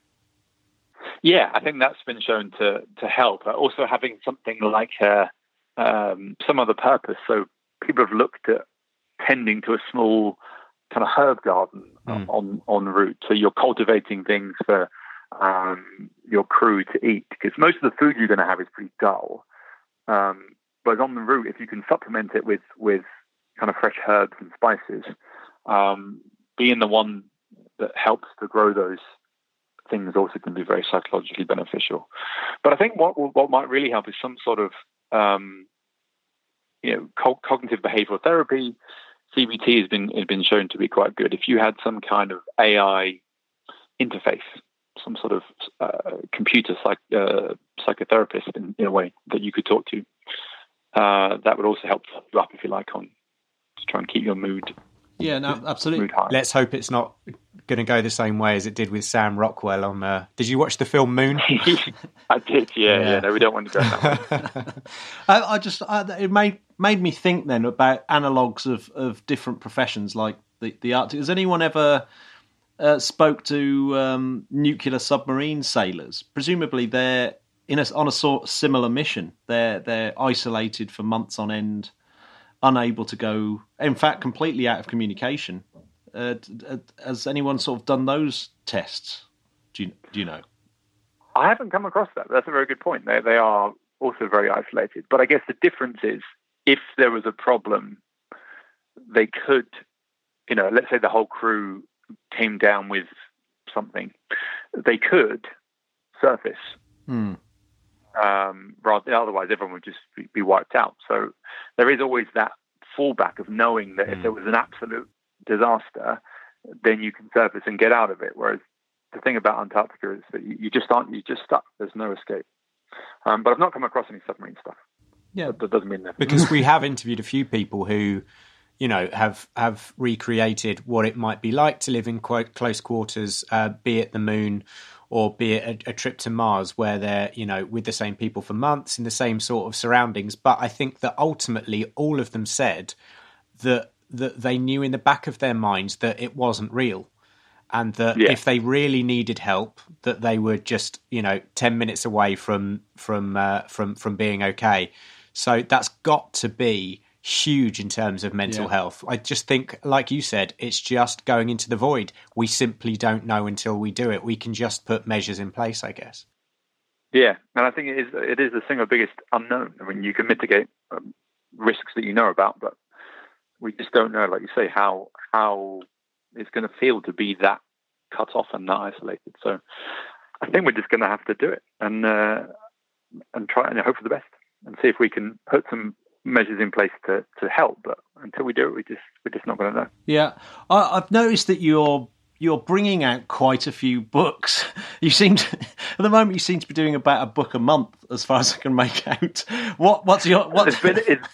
Yeah, I think that's been shown to to help. Also, having something like a um, some other purpose. So people have looked at tending to a small kind of herb garden mm. on on route. So you're cultivating things for um, your crew to eat because most of the food you're going to have is pretty dull. Um, but on the route, if you can supplement it with with kind of fresh herbs and spices, um, being the one that helps to grow those things also can be very psychologically beneficial. But I think what what might really help is some sort of um, you know, co- cognitive behavioral therapy, CBT has been has been shown to be quite good. If you had some kind of AI interface, some sort of uh, computer psych, uh, psychotherapist in, in, a way that you could talk to, uh, that would also help you up, if you like, on to try and keep your mood. Yeah, no, absolutely. Let's hope it's not going to go the same way as it did with Sam Rockwell on. Uh, did you watch the film Moon? I did. Yeah, yeah, yeah. No, we don't want to go that I, I, just I, it made made me think then about analogues of of different professions like the the Arctic. Has anyone ever uh, spoke to um, nuclear submarine sailors? Presumably, they're in a, on a sort of similar mission. They're they're isolated for months on end, unable to go. In fact, completely out of communication. Uh, has anyone sort of done those tests? Do you do you know? I haven't come across that. That's a very good point. They they are also very isolated. But I guess the difference is if there was a problem, they could, you know, let's say the whole crew came down with something, they could surface. Hmm. Um, rather, otherwise, everyone would just be, wiped out. So there is always that fallback of knowing that if there hmm. was an absolute disaster, then you can surface and get out of it. Whereas the thing about Antarctica is that you, you just aren't, you just stuck. There's no escape. Um, but I've not come across any submarine stuff. Yeah, that doesn't mean that because we have interviewed a few people who, you know, have have recreated what it might be like to live in quite close quarters, uh, be it the moon or be it a, a, trip to Mars, where they're you know with the same people for months in the same sort of surroundings. But I think that ultimately all of them said that that they knew in the back of their minds that it wasn't real and that yeah. if they really needed help that they were just you know 10 minutes away from from uh, from from being okay so that's got to be huge in terms of mental yeah. health. I just think, like you said, it's just going into the void. We simply don't know until we do it. We can just put measures in place, I guess. Yeah, and I think it is it is the single biggest unknown. I mean, you can mitigate um, risks that you know about, but we just don't know, like you say, how how it's going to feel to be that cut off and that isolated. So I think we're just going to have to do it and uh, and try and hope for the best and see if we can put some measures in place to, to help. But until we do it, we just we're just not going to know. Yeah, I, have noticed that you're you're bringing out quite a few books. You seem to, at the moment you seem to be doing about a book a month, as far as I can make out. What what's your what? It's been it's,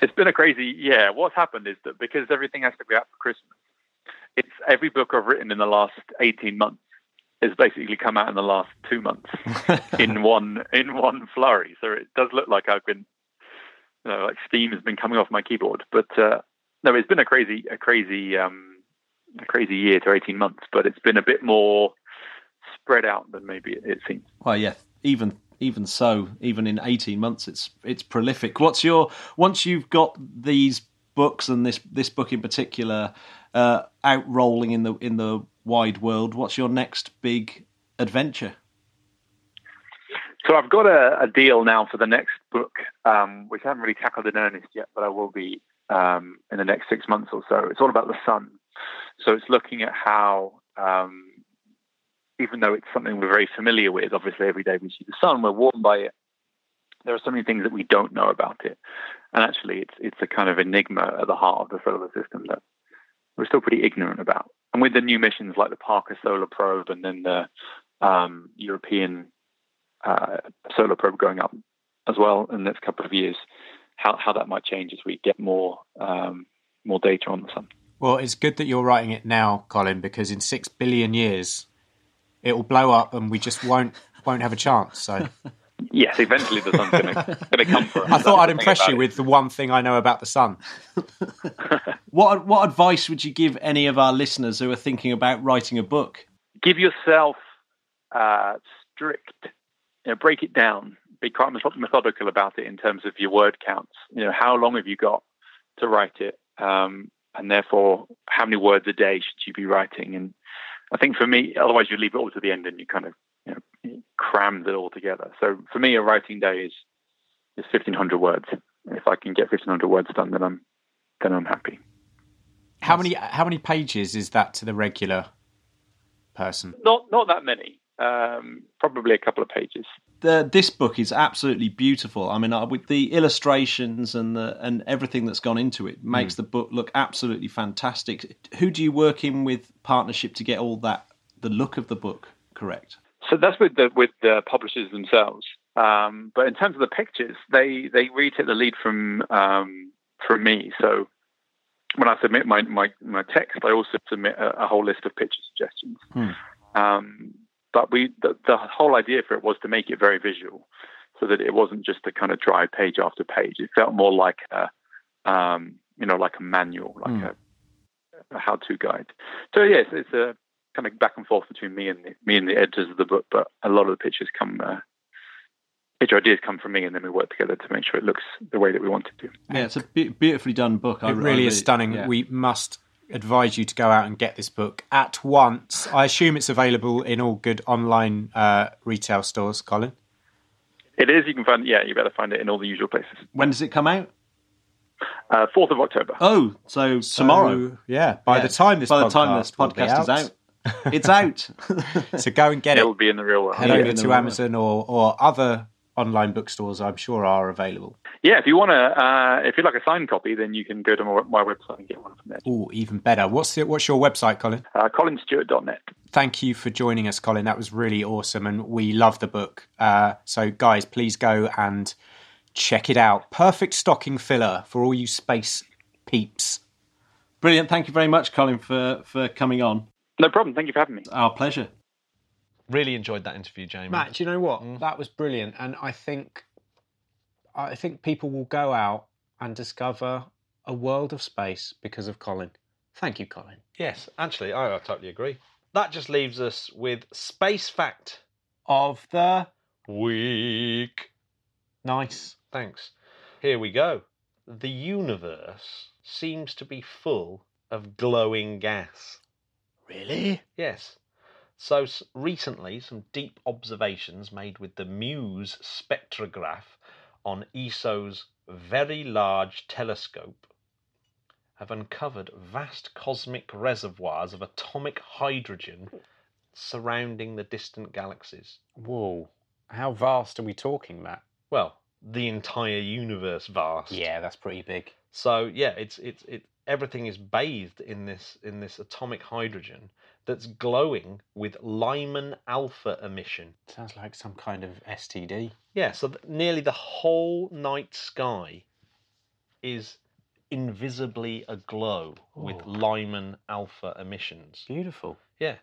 it's been a crazy yeah. What's happened is that because everything has to be out for Christmas, it's every book I've written in the last eighteen months has basically come out in the last two months in one in one flurry. So it does look like I've been, you know, like steam has been coming off my keyboard. But uh, no, it's been a crazy, a crazy, um, a crazy year to eighteen months. But it's been a bit more spread out than maybe it, seems. Well, yeah, even even so, even in eighteen months, it's it's prolific. What's your once you've got these books and this this book in particular uh, out rolling in the in the wide world, what's your next big adventure? So I've got a, a deal now for the next book, um, which I haven't really tackled in earnest yet, but I will be um, in the next six months or so. It's all about the sun. So it's looking at how um, even though it's something we're very familiar with. Obviously, every day we see the sun, we're warmed by it. There are so many things that we don't know about it, and actually, it's it's a kind of enigma at the heart of the solar system that we're still pretty ignorant about. And with the new missions like the Parker Solar Probe and then the um, European uh, solar probe going up as well in the next couple of years, how, how that might change as we get more um, more data on the sun. Well, it's good that you're writing it now, Colin, because in six billion years, it will blow up, and we just won't won't have a chance. So. Yes, eventually the sun's going to come for us. I thought I'd impress you it. with the one thing I know about the sun. what what advice would you give any of our listeners who are thinking about writing a book? Give yourself uh, strict, you know, break it down. Be quite methodical about it in terms of your word counts. You know, how long have you got to write it, um, and therefore, how many words a day should you be writing? And I think for me, otherwise you leave it all to the end and you kind of you know, crams it all together. So for me, a writing day is is fifteen hundred words. If I can get fifteen hundred words done, then I'm then I'm happy. How many how many pages is that to the regular person? Not not that many. Um, probably a couple of pages. The, this book is absolutely beautiful. I mean, uh, with the illustrations and the and everything that's gone into it, makes mm. the book look absolutely fantastic. Who do you work in with partnership to get all that the look of the book correct? So that's with the with the publishers themselves. Um, but in terms of the pictures, they they retake the lead from um, from me. So when I submit my, my, my text, I also submit a, a whole list of picture suggestions. Hmm. Um, but we the, the, whole idea for it was to make it very visual, so that it wasn't just a kind of dry page after page. It felt more like a um, you know like a manual, like hmm. a, a how-to guide. So yes, it's a kind of back and forth between me and the, me and the editors of the book, but a lot of the pictures come. Uh, picture ideas come from me, and then we work together to make sure it looks the way that we want it to. Yeah, it's a be- beautifully done book. It I, really I is stunning. Yeah. We must advise you to go out and get this book at once. I assume it's available in all good online uh, retail stores, Colin. It is. You can find. Yeah, you better find it in all the usual places. When does it come out? Uh, fourth uh, of October. Oh, so, so tomorrow. Yeah. By yeah. the time this by the time this podcast is out, it's out. so go and get it. It will be in the real world. Head over to Amazon or, or other online bookstores. I'm sure are available. Yeah, if you want to, uh, if you'd like a signed copy, then you can go to my, my website and get one from there. Oh, even better. What's the, what's your website, Colin? Uh, ColinStuart.net. Thank you for joining us, Colin. That was really awesome, and we love the book. Uh, so, guys, please go and check it out. Perfect stocking filler for all you space peeps. Brilliant. Thank you very much, Colin, for, for coming on. No problem. Thank you for having me. Our pleasure. Really enjoyed that interview, Jamie. Matt, do you know what? Mm. That was brilliant, and I think I think people will go out and discover a world of space because of Colin. Thank you, Colin. Yes, actually, I, I totally agree. That just leaves us with space fact of the week. Nice. Thanks. Here we go. The universe seems to be full of glowing gas. Really? Yes. So recently, some deep observations made with the MUSE spectrograph on ESO's Very Large Telescope have uncovered vast cosmic reservoirs of atomic hydrogen surrounding the distant galaxies. Whoa. How vast are we talking, Matt? Well, the entire universe vast. Yeah, that's pretty big. So yeah, it's it's it everything is bathed in this in this atomic hydrogen that's glowing with Lyman alpha emission. Sounds like some kind of STD. Yeah, so nearly the whole night sky is invisibly aglow oh. with Lyman alpha emissions. Beautiful. Yeah.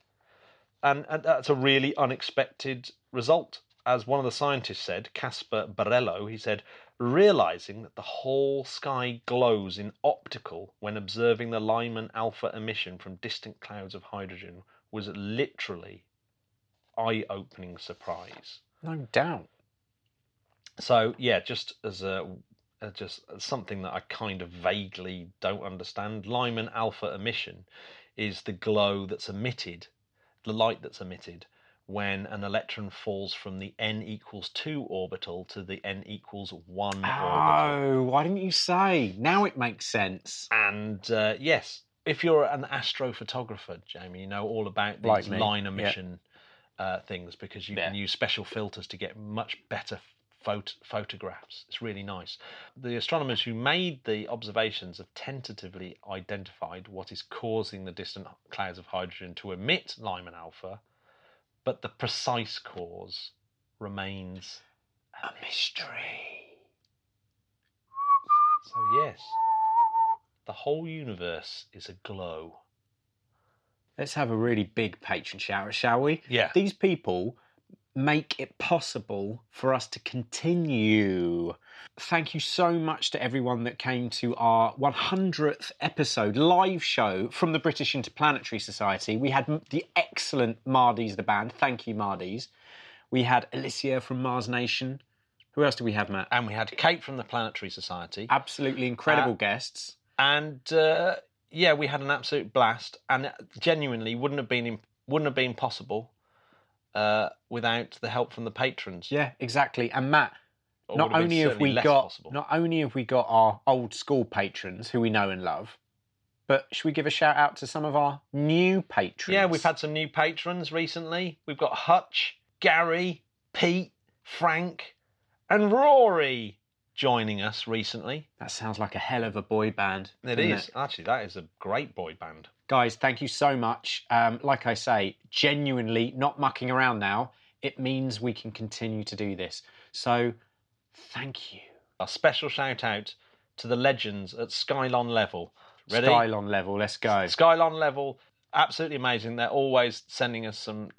And, and that's a really unexpected result. As one of the scientists said, Kasper Borello, he said, realizing that the whole sky glows in optical when observing the Lyman alpha emission from distant clouds of hydrogen was literally eye-opening surprise. No doubt. So yeah, just as a just something that I kind of vaguely don't understand. Lyman alpha emission is the glow that's emitted, the light that's emitted when an electron falls from the n equals 2 orbital to the n equals 1 orbital. oh, orbital. why didn't you say? Now it makes sense. And uh, yes, if you're an astrophotographer, Jamie, you know all about these like line emission uh, things because you Yeah. can use special filters to get much better phot- photographs. It's really nice. The astronomers who made the observations have tentatively identified what is causing the distant clouds of hydrogen to emit Lyman alpha, but the precise cause remains A mystery. So, yes, the whole universe is aglow. Let's have a really big patron shower, shall we? Yeah. These people make it possible for us to continue. Thank you so much to everyone that came to our 100th episode live show from the British Interplanetary Society. We had the excellent Mardies, the band. Thank you, Mardies. We had Alicia from Mars Nation. Who else did we have, Matt? And we had Kate from the Planetary Society. Absolutely incredible Uh, guests. and uh, yeah, we had an absolute blast, and genuinely wouldn't have been wouldn't have been possible uh, without the help from the patrons. Yeah, exactly. And Matt, Or not would have been only have certainly we less got possible. not only have we got our old school patrons who we know and love, but should we give a shout out to some of our new patrons? yeah, we've had some new patrons recently. We've got Hutch, Gary, Pete, Frank, and Rory joining us recently. that sounds like a hell of a boy band. It doesn't is actually that is a great boy band. Guys. Thank you so much. Um, like I say, genuinely not mucking around now. It means we can continue to do this. So, thank you. A special shout out to the legends at Skylon level. Ready? Skylon level. Let's go. Skylon level, absolutely amazing. They're always sending us some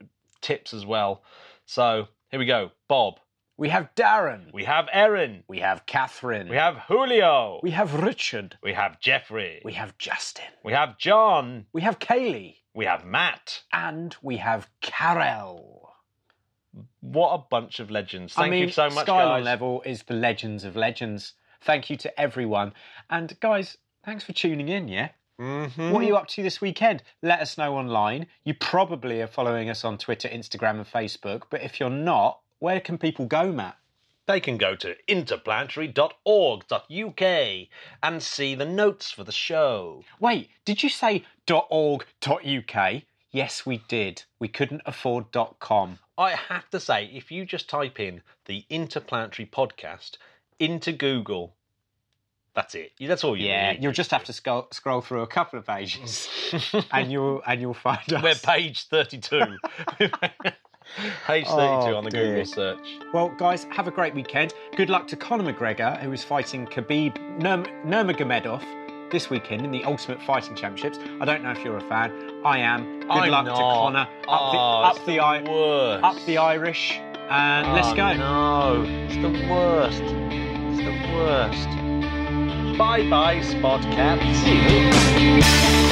tips as well. So here we go. Bob. We have Darren. We have Erin. We have Catherine. We have Julio. we have Richard. We have Jeffrey. We have Justin. We have John. We have Kaylee. We have Matt. And we have Carol. What a bunch of legends. Thank I mean, you so much, Skylon guys. level is the legends of legends. Thank you to everyone. And guys, thanks for tuning in, yeah? Mhm. What are you up to this weekend? Let us know online. You probably are following us on Twitter, Instagram, and Facebook. But if you're not, where can people go, Matt? They can go to interplanetary.org.uk and see the notes for the show. Wait, did you say .org.uk? Yes, we did. We couldn't afford .com. I have to say, if you just type in the Interplanetary podcast into Google, that's it. That's all you Yeah, need. you'll just have to scroll, scroll through a couple of pages, and you'll and you'll find us. We're page 32. page 32 Oh, on the dear. Google search. Well, guys, have a great weekend. Good luck to Conor McGregor, who is fighting Khabib Nurm- Nurmagomedov this weekend in the Ultimate Fighting Championships. I don't know if you're a fan. I am. Good I'm luck to not. Conor. Up Oh, the ah, it's up the, the I- worst. up the Irish, and let's Oh, go. No, it's the worst. It's the worst. Bye bye, Spot Cat. See you.